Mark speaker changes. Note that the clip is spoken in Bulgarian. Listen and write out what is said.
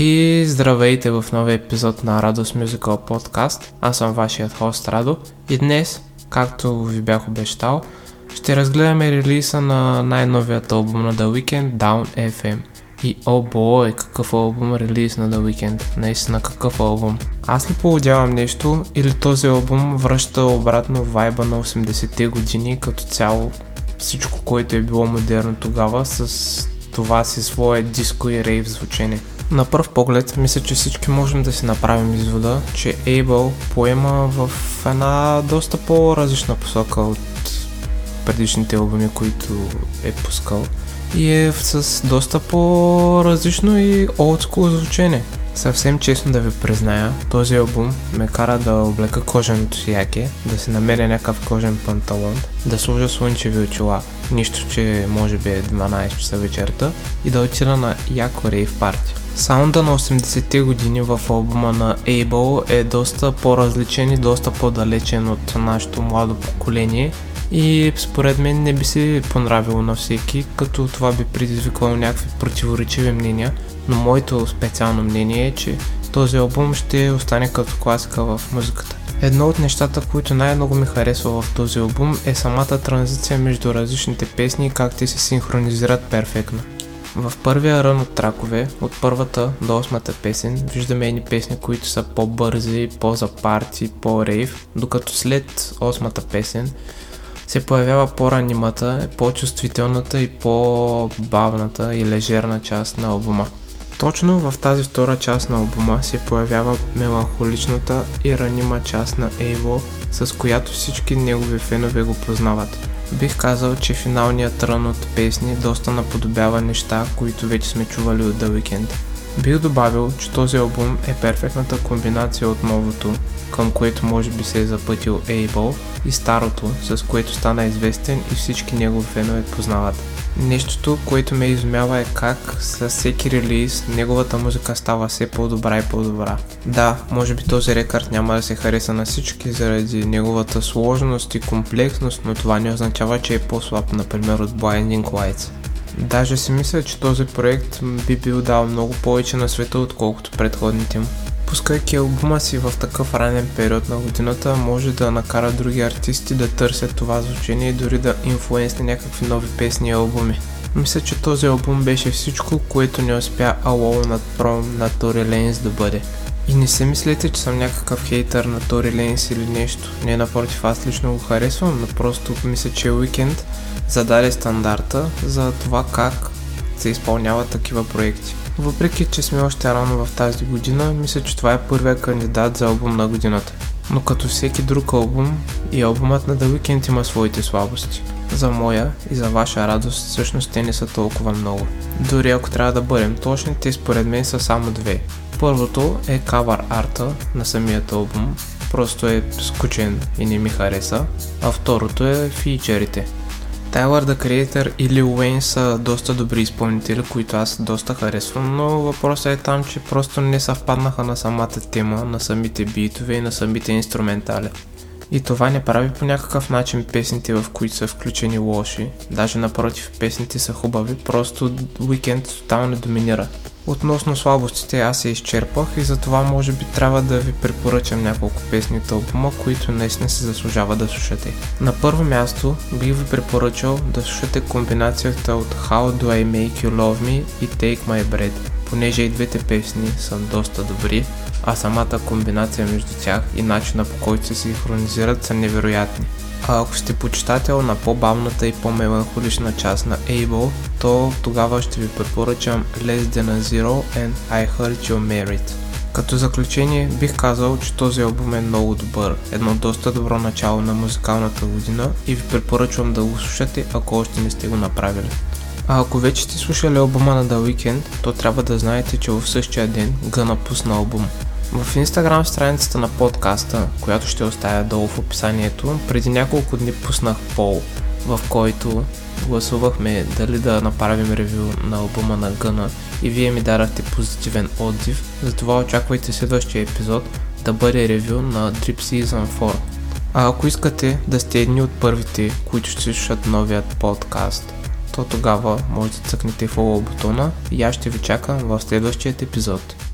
Speaker 1: И здравейте в новия епизод на Радост Musical Podcast. Аз съм вашият хост Радо и днес, както ви бях обещал, ще разгледаме релиза на най-новият албум на The Weeknd, Down FM. И о бой, какъв албум релиз на The Weeknd. Наистина какъв албум. Аз ли поводявам нещо или този албум връща обратно вайба на 80-те години като цяло всичко, което е било модерно тогава с това си свое диско и рейв звучение. На пръв поглед, мисля, че всички можем да си направим извода, че Able поема в една доста по-различна посока от предишните албуми, които е пускал и е с доста по-различно и олдскул звучение. Съвсем честно да ви призная, този албум ме кара да облека коженото си яке, да си намеря някакъв кожен панталон, да сложа слънчеви очила, нищо, че може би е 12 часа вечерта и да отида на яко рейв парти. Саунда на 80-те години в албума на Able е доста по-различен и доста по-далечен от нашето младо поколение и според мен не би се понравило на всеки, като това би предизвикало някакви противоречиви мнения, но моето специално мнение е, че този албум ще остане като класика в музиката. Едно от нещата, които най-много ми харесва в този албум е самата транзиция между различните песни и как те се синхронизират перфектно. В първия рън от тракове, от първата до осмата песен, виждаме едни песни, които са по-бързи, по-за парти, по-рейв, докато след осмата песен се появява по-ранимата, по-чувствителната и по-бавната и лежерна част на албума. Точно в тази втора част на албума се появява меланхоличната и ранима част на Ево, с която всички негови фенове го познават. Бих казал, че финалният рън от песни доста наподобява неща, които вече сме чували от The Weeknd. Бих добавил, че този албум е перфектната комбинация от новото, към което може би се е запътил Able, и старото, с което стана известен и всички негови фенове познават. Нещото, което ме изумява е как с всеки релиз неговата музика става все по-добра и по-добра. Да, може би този рекорд няма да се хареса на всички заради неговата сложност и комплексност, но това не означава, че е по-слаб, например от Blinding Lights. Даже си мисля, че този проект би бил дал много повече на света, отколкото предходните му. Пускайки албума си в такъв ранен период на годината, може да накара други артисти да търсят това звучение и дори да инфлуенсне някакви нови песни и албуми. Мисля, че този албум беше всичко, което не успя Alone над Prom на Тори Ленс да бъде. И не се мислете, че съм някакъв хейтър на Тори Ленс или нещо. Не напротив, аз лично го харесвам, но просто мисля, че Уикенд зададе стандарта за това как се изпълняват такива проекти. Въпреки, че сме още рано в тази година, мисля, че това е първия кандидат за албум на годината. Но като всеки друг албум, и албумът на The Weeknd има своите слабости. За моя и за ваша радост, всъщност те не са толкова много. Дори ако трябва да бъдем точни, те според мен са само две. Първото е кавър арта на самият албум, просто е скучен и не ми хареса, а второто е фичерите. Тайлър да Creator и Lil Wayne са доста добри изпълнители, които аз доста харесвам, но въпросът е там, че просто не съвпаднаха на самата тема, на самите битове и на самите инструментали. И това не прави по някакъв начин песните, в които са включени лоши. Даже напротив, песните са хубави, просто Weekend тотално доминира. Относно слабостите аз се изчерпах и затова може би трябва да ви препоръчам няколко песни от албума, които наистина се заслужава да слушате. На първо място бих ви препоръчал да слушате комбинацията от How Do I Make You Love Me и Take My Bread, понеже и двете песни са доста добри, а самата комбинация между тях и начина по който се синхронизират са невероятни. А ако сте почитател на по-бавната и по-меланхолична част на Able, то тогава ще ви препоръчам Less Than a Zero and I Heard You're Married. Като заключение бих казал, че този албум е много добър, едно доста добро начало на музикалната година и ви препоръчвам да го слушате, ако още не сте го направили. А ако вече сте слушали албума на The Weeknd, то трябва да знаете, че в същия ден Га напусна албум. В инстаграм страницата на подкаста, която ще оставя долу в описанието, преди няколко дни пуснах пол, в който гласувахме дали да направим ревю на албума на Гъна и вие ми дарахте позитивен отзив, затова очаквайте следващия епизод да бъде ревю на Drip Season 4. А ако искате да сте едни от първите, които ще слушат новият подкаст, то тогава може да цъкнете follow бутона и аз ще ви чакам в следващия епизод.